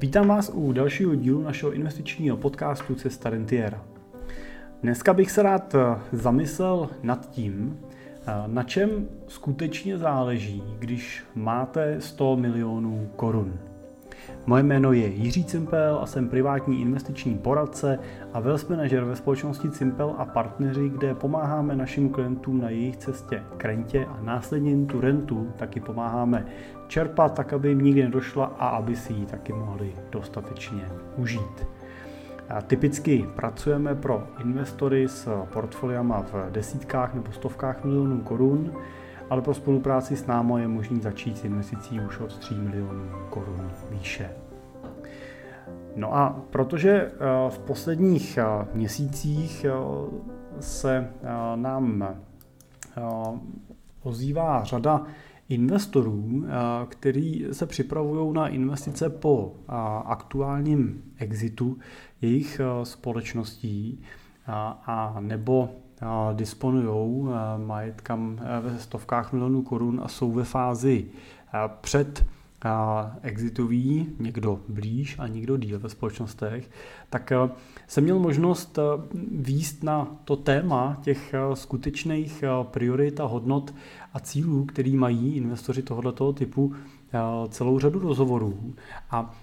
Vítám vás u dalšího dílu našeho investičního podcastu Cesta Rentiera. Dneska bych se rád zamyslel nad tím, na čem skutečně záleží, když máte 100 milionů korun. Moje jméno je Jiří Cimpel a jsem privátní investiční poradce a wealth manager ve společnosti Cimpel a partneři, kde pomáháme našim klientům na jejich cestě k rentě a následně tu rentu taky pomáháme čerpat tak, aby jim nikdy nedošla a aby si ji taky mohli dostatečně užít. A typicky pracujeme pro investory s portfoliama v desítkách nebo stovkách milionů korun, ale pro spolupráci s námi je možný začít s investicí už od 3 milionů korun výše. No a protože eh, v posledních eh, měsících eh, se nám ozývá řada investorů, kteří se připravují na investice po aktuálním exitu jejich společností a nebo disponují majetkam ve stovkách milionů korun a jsou ve fázi před exitový, někdo blíž a někdo díl ve společnostech, tak jsem měl možnost výst na to téma těch skutečných priorit a hodnot a cílů, který mají investoři tohoto typu celou řadu rozhovorů. A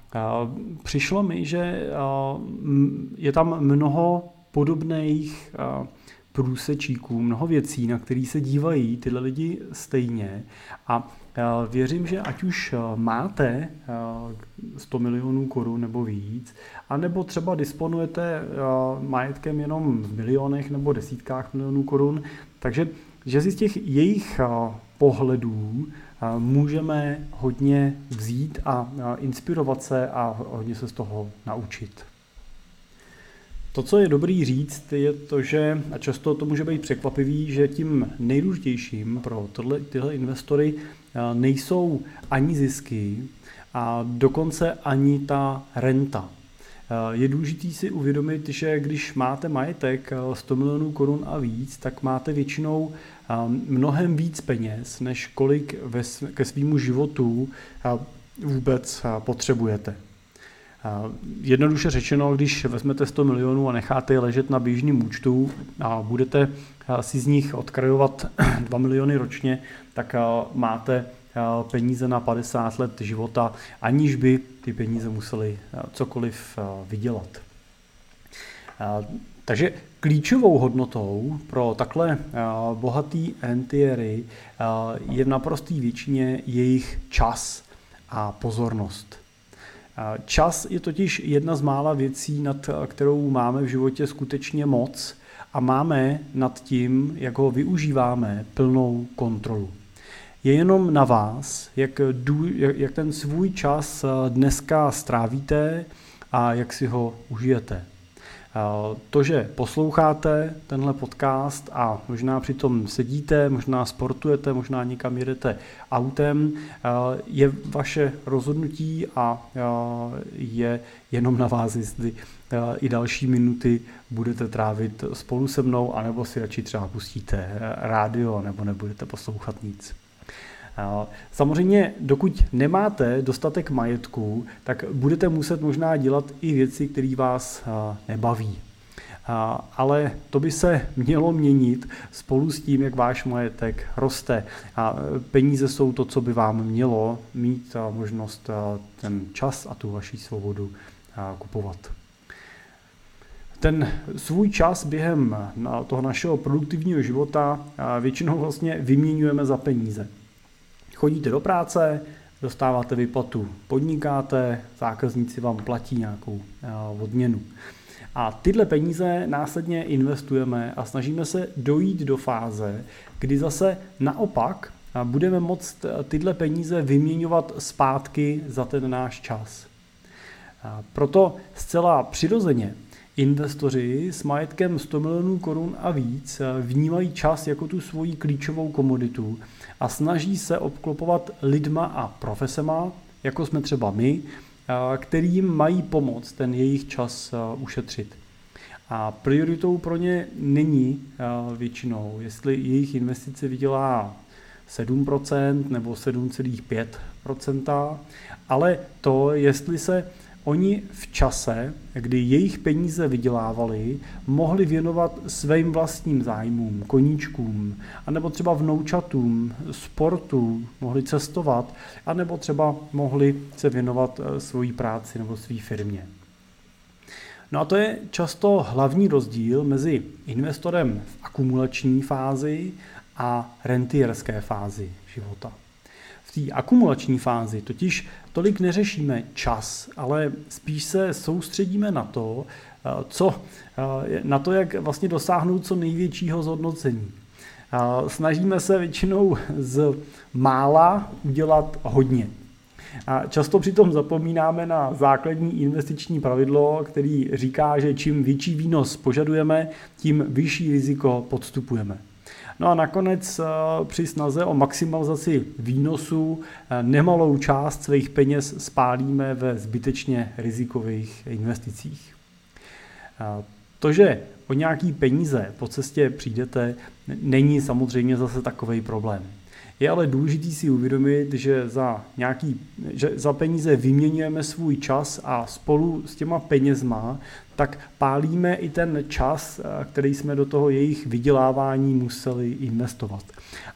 přišlo mi, že je tam mnoho podobných průsečíků, mnoho věcí, na které se dívají tyhle lidi stejně a Věřím, že ať už máte 100 milionů korun nebo víc, anebo třeba disponujete majetkem jenom v milionech nebo desítkách milionů korun, takže že si z těch jejich pohledů můžeme hodně vzít a inspirovat se a hodně se z toho naučit. To, co je dobrý říct, je to, že, a často to může být překvapivý, že tím nejdůležitějším pro tohle, tyhle investory nejsou ani zisky a dokonce ani ta renta. Je důležité si uvědomit, že když máte majetek 100 milionů korun a víc, tak máte většinou mnohem víc peněz, než kolik ke svýmu životu vůbec potřebujete. Jednoduše řečeno, když vezmete 100 milionů a necháte je ležet na běžném účtu a budete si z nich odkrajovat 2 miliony ročně, tak máte peníze na 50 let života, aniž by ty peníze museli cokoliv vydělat. Takže klíčovou hodnotou pro takhle bohatý rentiery je v naprostý většině jejich čas a pozornost. Čas je totiž jedna z mála věcí, nad kterou máme v životě skutečně moc a máme nad tím, jak ho využíváme, plnou kontrolu. Je jenom na vás, jak, jak ten svůj čas dneska strávíte a jak si ho užijete. To, že posloucháte tenhle podcast a možná přitom sedíte, možná sportujete, možná někam jedete autem, je vaše rozhodnutí a je jenom na vás, jestli i další minuty budete trávit spolu se mnou, anebo si radši třeba pustíte rádio, nebo nebudete poslouchat nic. Samozřejmě, dokud nemáte dostatek majetku, tak budete muset možná dělat i věci, které vás nebaví. Ale to by se mělo měnit spolu s tím, jak váš majetek roste. A peníze jsou to, co by vám mělo mít možnost ten čas a tu vaši svobodu kupovat. Ten svůj čas během toho našeho produktivního života většinou vlastně vyměňujeme za peníze. Chodíte do práce, dostáváte vyplatu, podnikáte, zákazníci vám platí nějakou eh, odměnu. A tyhle peníze následně investujeme a snažíme se dojít do fáze, kdy zase naopak eh, budeme moct eh, tyhle peníze vyměňovat zpátky za ten náš čas. Proto zcela přirozeně Investoři s majetkem 100 milionů korun a víc vnímají čas jako tu svoji klíčovou komoditu a snaží se obklopovat lidma a profesema, jako jsme třeba my, kterým mají pomoct ten jejich čas ušetřit. A prioritou pro ně není většinou, jestli jejich investice vydělá 7% nebo 7,5%, ale to, jestli se oni v čase, kdy jejich peníze vydělávali, mohli věnovat svým vlastním zájmům, koníčkům, anebo třeba vnoučatům, sportu, mohli cestovat, anebo třeba mohli se věnovat eh, svojí práci nebo své firmě. No a to je často hlavní rozdíl mezi investorem v akumulační fázi a rentierské fázi života. V té akumulační fázi totiž tolik neřešíme čas, ale spíš se soustředíme na to, eh, co, eh, na to, jak vlastně dosáhnout co největšího zhodnocení. Eh, snažíme se většinou z mála udělat hodně. A často přitom zapomínáme na základní investiční pravidlo, který říká, že čím větší výnos požadujeme, tím vyšší riziko podstupujeme. No a nakonec eh, při snaze o maximalizaci výnosů eh, nemalou část svých peněz spálíme ve zbytečně rizikových investicích. Eh, to, že o nějaký peníze po cestě přijdete, není samozřejmě zase takový problém. Je ale důležité si uvědomit, že za, nějaký, že za peníze vyměňujeme svůj čas a spolu s těma penězma tak pálíme i ten čas, eh, který jsme do toho jejich vydělávání museli investovat.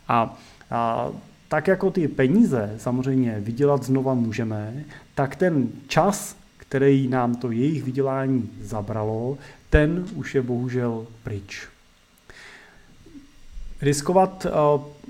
A, a tak jako ty peníze samozřejmě vydělat znova můžeme, tak ten čas, který nám to jejich vydělání zabralo, ten už je bohužel pryč. Riskovat eh,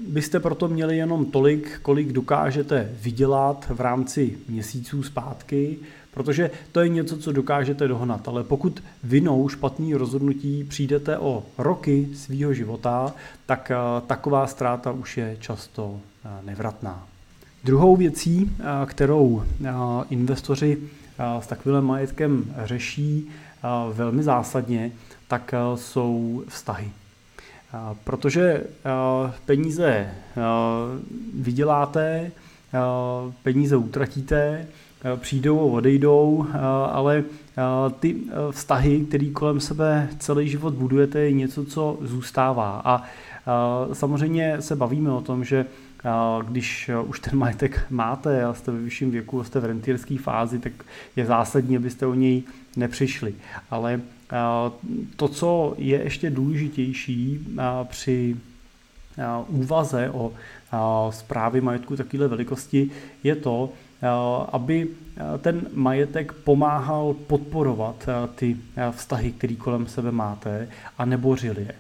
byste proto měli jenom tolik, kolik dokážete vydělat v rámci měsíců zpátky, protože to je něco, co dokážete dohnat. Ale pokud vinou špatný rozhodnutí přijdete o roky svého života, tak eh, taková ztráta už je často eh, nevratná. Druhou věcí, kterou investoři s takovým majetkem řeší velmi zásadně, tak jsou vztahy. Protože peníze vyděláte, peníze utratíte, přijdou odejdou, ale ty vztahy, které kolem sebe celý život budujete, je něco, co zůstává. A samozřejmě se bavíme o tom, že když už ten majetek máte a jste ve vyšším věku, jste v rentierské fázi, tak je zásadní, abyste o něj nepřišli. Ale to, co je ještě důležitější při úvaze o zprávě majetku takové velikosti, je to, aby ten majetek pomáhal podporovat ty vztahy, které kolem sebe máte a nebořil je.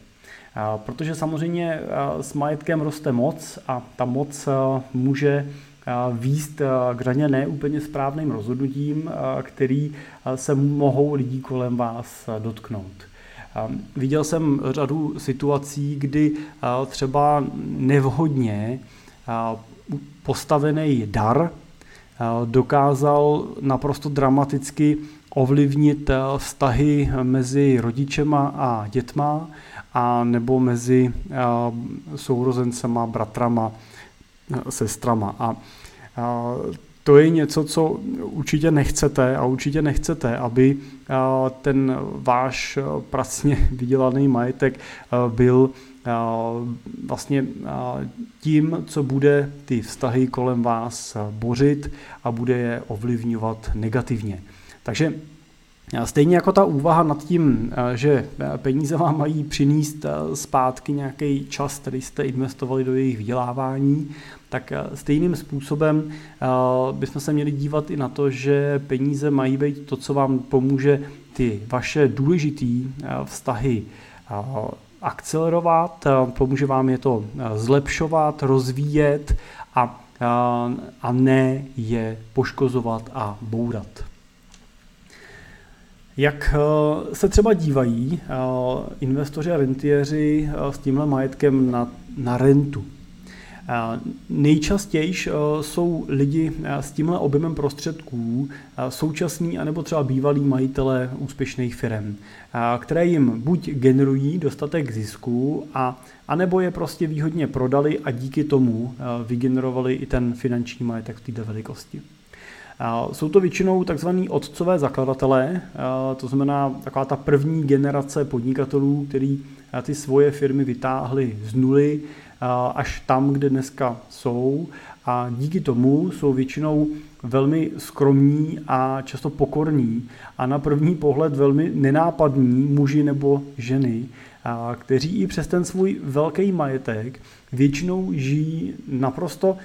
Protože samozřejmě s majetkem roste moc a ta moc může výst k řadě ne úplně správným rozhodnutím, který se mohou lidí kolem vás dotknout. Viděl jsem řadu situací, kdy třeba nevhodně postavený dar dokázal naprosto dramaticky ovlivnit vztahy mezi rodičema a dětma a nebo mezi sourozencema, bratrama, sestrama. A, to je něco, co určitě nechcete a určitě nechcete, aby ten váš pracně vydělaný majetek byl vlastně tím, co bude ty vztahy kolem vás bořit a bude je ovlivňovat negativně. Takže Stejně jako ta úvaha nad tím, eh, že eh, peníze vám mají přinést eh, zpátky nějaký čas, který jste investovali do jejich vydělávání, tak stejným způsobem bychom se měli dívat i na to, že peníze mají být to, co vám pomůže ty vaše důležité vztahy akcelerovat, pomůže vám je to zlepšovat, rozvíjet a, a ne je poškozovat a bourat. Jak eh, se třeba dívají eh, investoři a rentiéři eh, s tímhle majetkem na, na rentu? Nejčastěji jsou lidi s tímhle objemem prostředků současní anebo třeba bývalí majitelé úspěšných firm, které jim buď generují dostatek zisku, a, anebo je prostě výhodně prodali a díky tomu vygenerovali i ten finanční majetek v této velikosti. Jsou to většinou takzvaní otcové zakladatelé, to znamená taková ta první generace podnikatelů, který ty svoje firmy vytáhli z nuly, až tam, kde dneska jsou. A díky tomu jsou většinou velmi skromní a často pokorní a na první pohled velmi nenápadní muži nebo ženy, kteří i přes ten svůj velký majetek většinou žijí naprosto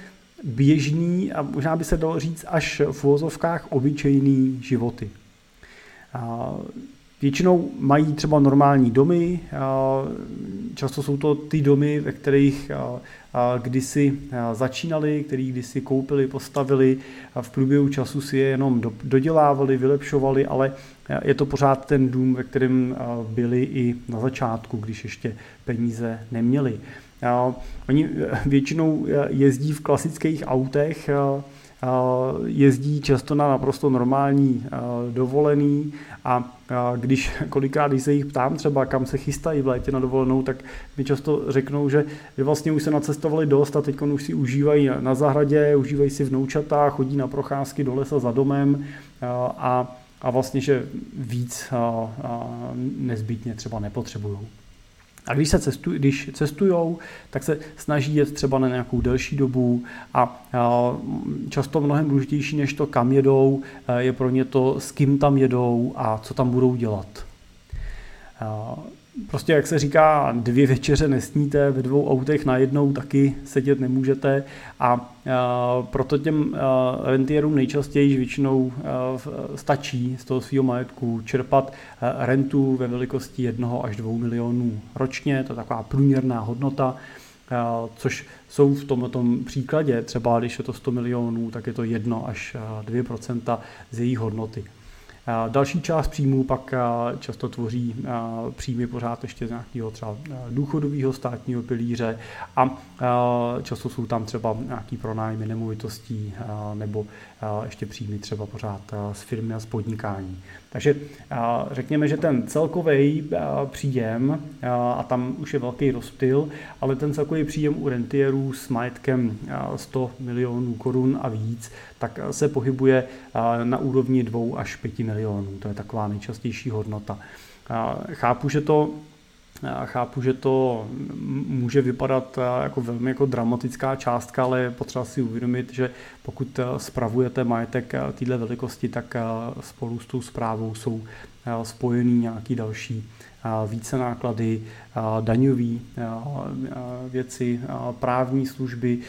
běžný a možná by se dalo říct až v úvozovkách obyčejný životy. Většinou mají třeba normální domy, často jsou to ty domy, ve kterých kdysi začínali, který kdysi koupili, postavili a v průběhu času si je jenom dodělávali, vylepšovali, ale je to pořád ten dům, ve kterém byli i na začátku, když ještě peníze neměli. Oni většinou jezdí v klasických autech, jezdí často na naprosto normální dovolený a když kolikrát, když se jich ptám třeba, kam se chystají v létě na dovolenou, tak mi často řeknou, že vlastně už se nacestovali dost a teď už si užívají na zahradě, užívají si vnoučata, chodí na procházky do lesa za domem a, a vlastně, že víc nezbytně třeba nepotřebují. A když, se cestuj, když cestujou, tak se snaží jet třeba na nějakou delší dobu a často mnohem důležitější než to, kam jedou, je pro ně to, s kým tam jedou a co tam budou dělat. Prostě, jak se říká, dvě večeře nesníte, ve dvou autech najednou taky sedět nemůžete. A proto těm rentierům nejčastěji většinou stačí z toho svého majetku čerpat rentu ve velikosti 1 až 2 milionů ročně, to je taková průměrná hodnota, což jsou v tomto příkladě, třeba když je to 100 milionů, tak je to 1 až 2% z jejich hodnoty. Další část příjmů pak často tvoří příjmy pořád ještě z nějakého třeba důchodového státního pilíře a často jsou tam třeba nějaký pronájmy nemovitostí nebo ještě příjmy třeba pořád z firmy a z podnikání. Takže řekněme, že ten celkový příjem, a tam už je velký rozptyl, ale ten celkový příjem u rentierů s majetkem 100 milionů korun a víc, tak se pohybuje na úrovni 2 až 5 milionů. To je taková nejčastější hodnota. Chápu, že to já chápu, že to může vypadat jako velmi jako dramatická částka, ale je potřeba si uvědomit, že pokud spravujete majetek této velikosti, tak spolu s tou zprávou jsou spojený nějaký další více náklady, daňové věci, právní služby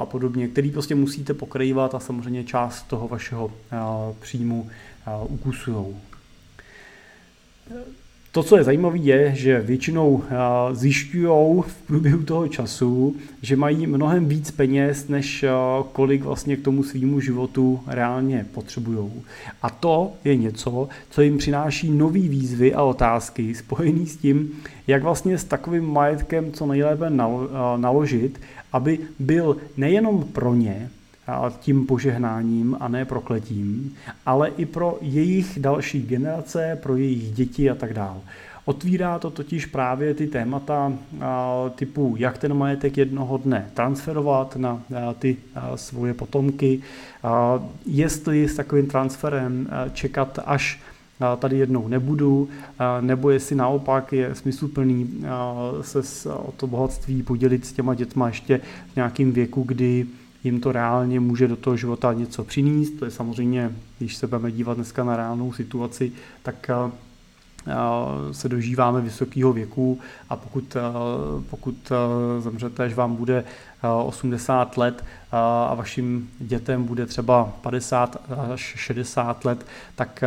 a podobně, který prostě musíte pokrývat a samozřejmě část toho vašeho příjmu ukusujou. To, co je zajímavé, je, že většinou zjišťují v průběhu toho času, že mají mnohem víc peněz, než kolik vlastně k tomu svýmu životu reálně potřebují. A to je něco, co jim přináší nové výzvy a otázky spojené s tím, jak vlastně s takovým majetkem co nejlépe naložit, aby byl nejenom pro ně, tím požehnáním a ne prokletím, ale i pro jejich další generace, pro jejich děti a tak dále. Otvírá to totiž právě ty témata typu, jak ten majetek jednoho dne transferovat na ty svoje potomky, jestli s takovým transferem čekat až tady jednou nebudu, nebo jestli naopak je smysluplný se o to bohatství podělit s těma dětma ještě v nějakém věku, kdy jim to reálně může do toho života něco přinést. To je samozřejmě, když se budeme dívat dneska na reálnou situaci, tak eh, eh, se dožíváme vysokého věku a pokud, eh, pokud zemřete, až vám bude 80 let a vašim dětem bude třeba 50 až 60 let, tak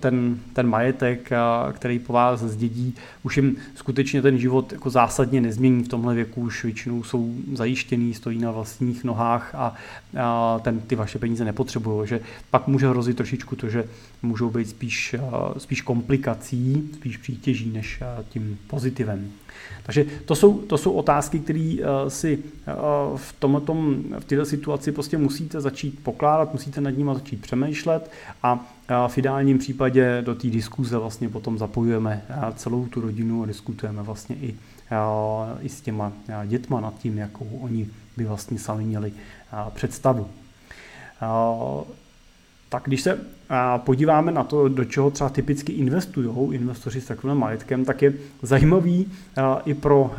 ten, ten majetek, který po vás zdědí, už jim skutečně ten život jako zásadně nezmění. V tomhle věku už většinou jsou zajištěný, stojí na vlastních nohách a, ten, ty vaše peníze nepotřebují. Že pak může hrozit trošičku to, že můžou být spíš, spíš komplikací, spíš přítěží než tím pozitivem. Takže to jsou, to jsou otázky, které si v, tomhletom, v této situaci prostě musíte začít pokládat, musíte nad nimi začít přemýšlet a v ideálním případě do té diskuze vlastně potom zapojujeme celou tu rodinu a diskutujeme vlastně i, i s těma dětma nad tím, jakou oni by vlastně sami měli představu. Tak když se podíváme na to, do čeho třeba typicky investují investoři s takovým majetkem, tak je zajímavý i pro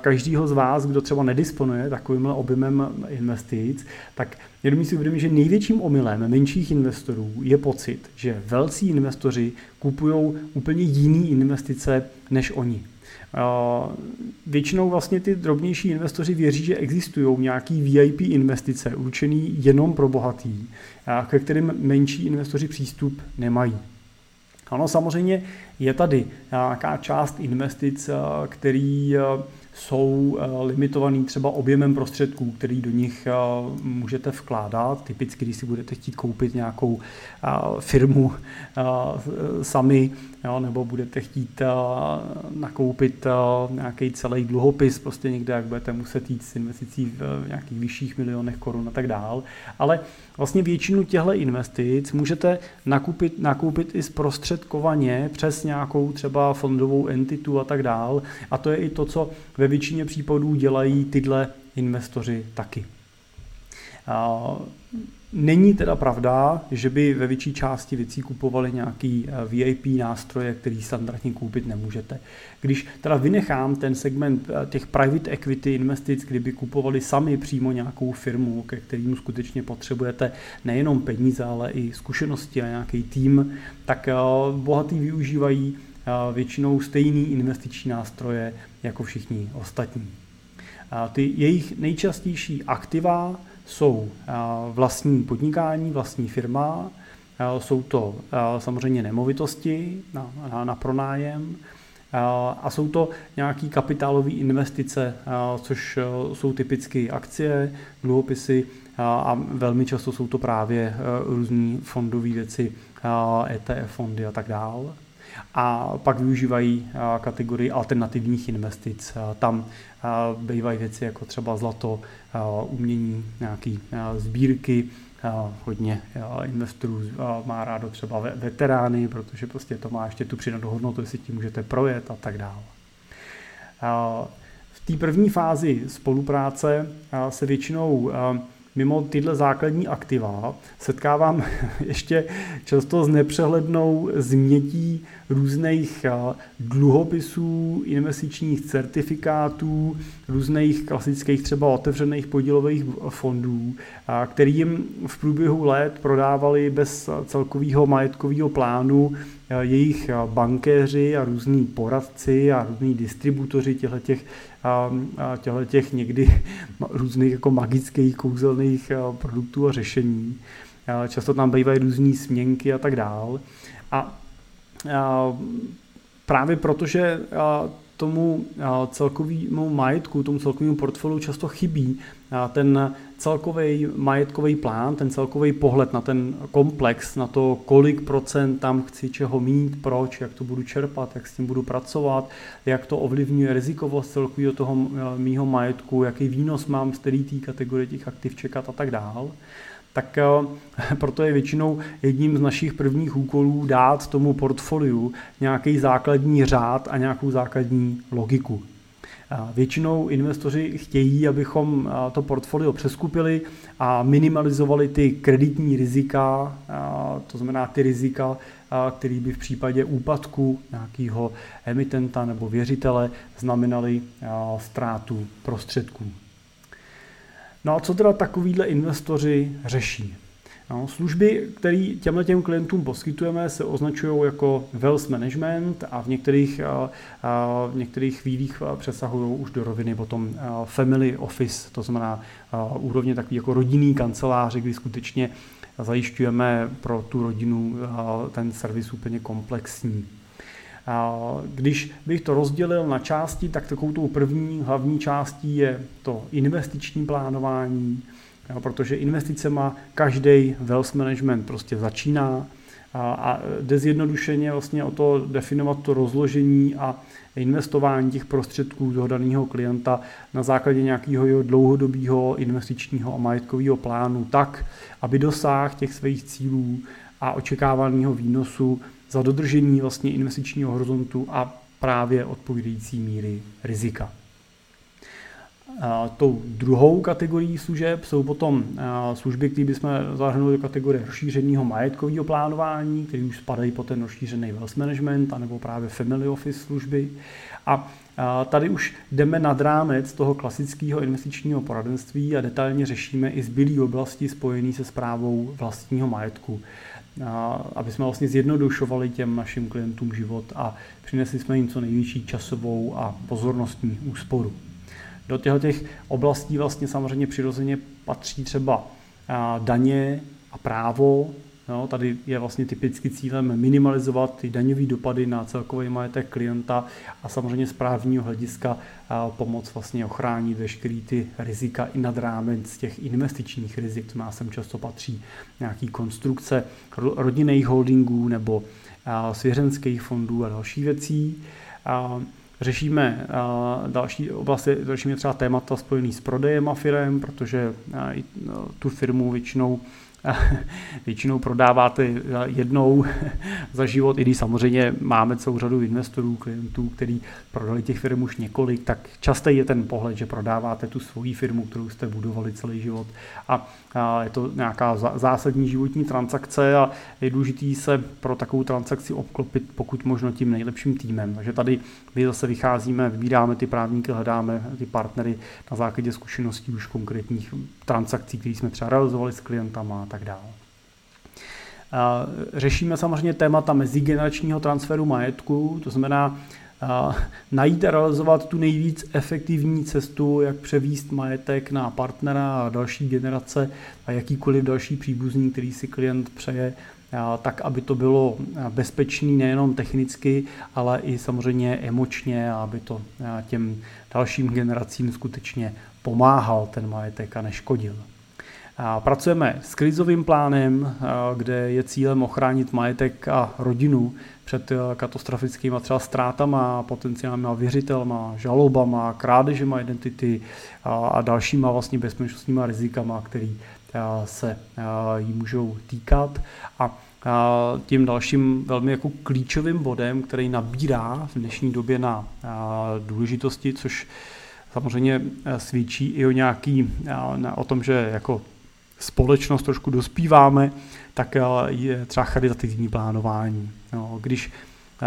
každého z vás, kdo třeba nedisponuje takovým objemem investic, tak jenom si uvědomit, že největším omylem menších investorů je pocit, že velcí investoři kupují úplně jiné investice než oni. Většinou vlastně ty drobnější investoři věří, že existují nějaký VIP investice určený jenom pro bohatý, ke kterým menší investoři přístup nemají. Ano, samozřejmě je tady nějaká část investic, který jsou eh, limitovaný třeba objemem prostředků, který do nich eh, můžete vkládat. Typicky, když si budete chtít koupit nějakou eh, firmu sami, nebo budete chtít nakoupit nějaký celý dluhopis, prostě někde, jak budete muset jít s investicí v nějakých vyšších milionech korun a tak dál. Ale vlastně většinu těchto investic můžete nakoupit, nakoupit i zprostředkovaně přes nějakou třeba fondovou entitu a tak dál. A to je i to, co ve většině případů dělají tyhle investoři taky. Není teda pravda, že by ve větší části věcí kupovali nějaký eh, VIP nástroje, který standardně koupit nemůžete. Když teda vynechám ten segment eh, těch private equity investic, kdyby kupovali sami přímo nějakou firmu, ke kterým skutečně potřebujete nejenom peníze, ale i zkušenosti a nějaký tým, tak eh, bohatý využívají většinou stejný investiční nástroje jako všichni ostatní. Ty jejich nejčastější aktiva jsou vlastní podnikání, vlastní firma, jsou to samozřejmě nemovitosti na, na, na pronájem. A jsou to nějaké kapitálové investice, což jsou typicky akcie, dluhopisy a velmi často jsou to právě různé fondové věci, ETF fondy a tak dále a pak využívají kategorii alternativních investic. Tam bývají věci jako třeba zlato, umění, nějaké sbírky, hodně investorů má rádo třeba veterány, protože prostě to má ještě tu přidanou hodnotu, jestli tím můžete projet a tak dále. V té první fázi spolupráce se většinou mimo tyhle základní aktiva setkávám ještě často s nepřehlednou změtí různých eh, dluhopisů, investičních certifikátů, různých klasických třeba otevřených podílových fondů, který jim v průběhu let prodávali bez celkového majetkového plánu eh, jejich bankéři a různí poradci a různí distributoři těchto těch někdy různých jako magických kouzelných produktů a řešení. Často tam bývají různé směnky a tak dál. A právě protože tomu celkovému majetku, tomu celkovému portfoliu často chybí ten celkový majetkový plán, ten celkový pohled na ten komplex, na to, kolik procent tam chci čeho mít, proč, jak to budu čerpat, jak s tím budu pracovat, jak to ovlivňuje rizikovost celkového toho mýho majetku, jaký výnos mám z té kategorie těch aktiv čekat a tak dál tak eh, proto je většinou jedním z našich prvních úkolů dát tomu portfoliu nějaký základní řád a nějakou základní logiku. Většinou investoři chtějí, abychom eh, to portfolio přeskupili a minimalizovali ty kreditní rizika, eh, to znamená ty rizika, které by v případě úpadku nějakého emitenta nebo věřitele znamenaly ztrátu prostředků. No a co teda takovýhle investoři řeší? No, služby, které těmhle těm klientům poskytujeme, se označují jako wealth management a v některých, v některých chvílích přesahují už do roviny potom family office, to znamená úrovně takový jako rodinný kanceláře, kdy skutečně zajišťujeme pro tu rodinu ten servis úplně komplexní. Když bych to rozdělil na části, tak takovou tou první hlavní částí je to investiční plánování, protože investice má každý wealth management prostě začíná a, a jde zjednodušeně vlastně o to definovat to rozložení a investování těch prostředků toho daného klienta na základě nějakého jeho dlouhodobého investičního a majetkového plánu tak, aby dosáhl těch svých cílů a očekávaného výnosu za dodržení vlastně investičního horizontu a právě odpovídající míry rizika. tou druhou kategorií služeb jsou potom služby, které bychom zahrnuli do kategorie rozšířeného majetkového plánování, které už spadají po ten rozšířený wealth management, anebo právě family office služby. A tady už jdeme nad rámec toho klasického investičního poradenství a detailně řešíme i zbylé oblasti spojené se zprávou vlastního majetku aby jsme vlastně zjednodušovali těm našim klientům život a přinesli jsme jim co největší časovou a pozornostní úsporu. Do těchto těch oblastí vlastně samozřejmě přirozeně patří třeba daně a právo, No, tady je vlastně typicky cílem minimalizovat ty daňové dopady na celkový majetek klienta a samozřejmě z právního hlediska pomoc vlastně ochránit veškerý ty rizika i nad rámec těch investičních rizik, co nás sem často patří nějaký konstrukce rodinných holdingů nebo svěřenských fondů a dalších věcí. Řešíme další oblasti, řešíme třeba témata spojený s prodejem a firem, protože no, tu firmu většinou většinou prodáváte jednou za život, i když samozřejmě máme celou řadu investorů, klientů, kteří prodali těch firm už několik, tak častý je ten pohled, že prodáváte tu svoji firmu, kterou jste budovali celý život a je to nějaká zásadní životní transakce a je důležité se pro takovou transakci obklopit pokud možno tím nejlepším týmem. Takže tady my zase vycházíme, vybíráme ty právníky, hledáme ty partnery na základě zkušeností už konkrétních transakcí, které jsme třeba realizovali s klientama a tak dále. Řešíme samozřejmě témata mezigeneračního transferu majetku, to znamená najít a realizovat tu nejvíc efektivní cestu, jak převíst majetek na partnera a další generace a jakýkoliv další příbuzný, který si klient přeje, tak, aby to bylo bezpečný nejenom technicky, ale i samozřejmě emočně, aby to těm dalším generacím skutečně pomáhal ten majetek a neškodil. Pracujeme s krizovým plánem, kde je cílem ochránit majetek a rodinu před katastrofickými třeba ztrátama, potenciálníma věřitelma, žalobama, krádežema identity a dalšíma vlastně bezpečnostníma rizikama, které se jí můžou týkat. A tím dalším velmi jako klíčovým bodem, který nabírá v dnešní době na důležitosti, což samozřejmě svědčí i o nějaký, o tom, že jako společnost trošku dospíváme, tak eh, je třeba charitativní plánování. No, když eh,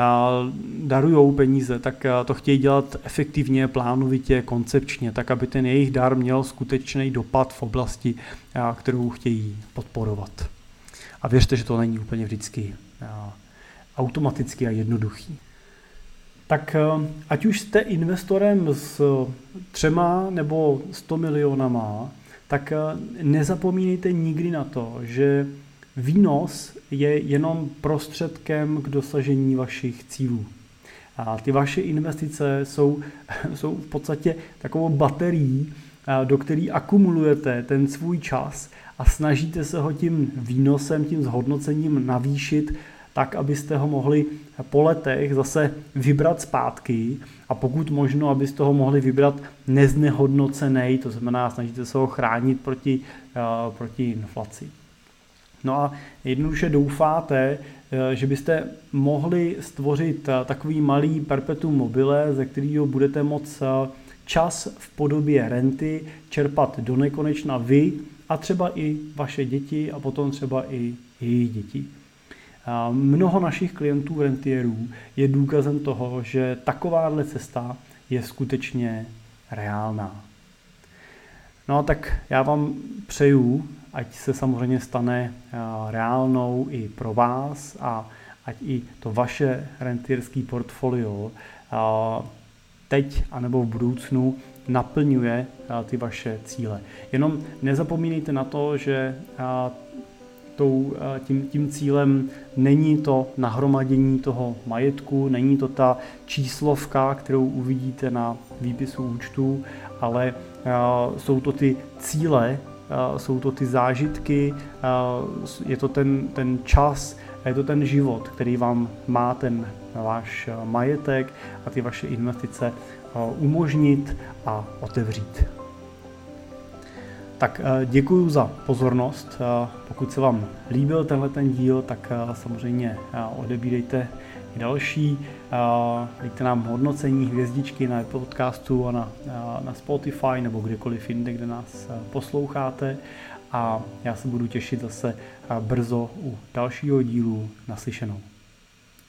darují peníze, tak eh, to chtějí dělat efektivně, plánovitě, koncepčně, tak aby ten jejich dar měl skutečný dopad v oblasti, kterou chtějí podporovat. A věřte, že to není úplně vždycky automaticky a jednoduchý. Tak ať už jste investorem s třema nebo 100 milionama, tak eh, nezapomínejte nikdy na to, že výnos je jenom prostředkem k dosažení vašich cílů. A ty vaše investice jsou, jsou v podstatě takovou baterií, eh, do které akumulujete ten svůj čas a snažíte se ho tím výnosem, tím zhodnocením navýšit tak, abyste ho mohli po letech zase vybrat zpátky a pokud možno, abyste ho mohli vybrat neznehodnocený, to znamená, snažíte se ho chránit proti, uh, proti inflaci. No a jednoduše doufáte, eh, že byste mohli stvořit eh, takový malý perpetuum mobile, ze kterého budete moct čas v podobě renty čerpat do nekonečna vy a třeba i vaše děti a potom třeba i jejich děti. Mnoho našich klientů rentierů je důkazem toho, že takováhle cesta je skutečně reálná. No a tak já vám přeju, ať se samozřejmě stane reálnou i pro vás a ať i to vaše rentierské portfolio teď anebo v budoucnu naplňuje ty vaše cíle. Jenom nezapomínejte na to, že tou, eh, tím, tím cílem není to nahromadění toho majetku, není to ta číslovka, kterou uvidíte na výpisu účtu, ale eh, jsou to ty cíle, eh, jsou to ty zážitky, je to ten, ten čas, je to ten život, který vám má ten váš majetek a ty vaše investice umožnit a otevřít. Tak eh, děkuji za pozornost. Eh, pokud se vám líbil tenhle ten díl, tak eh, samozřejmě odebírejte i další. Dejte nám hodnocení hvězdičky na podcastu a na, na Spotify nebo kdekoliv jinde, kde nás posloucháte. A já se budu těšit zase brzo u dalšího dílu naslyšenou.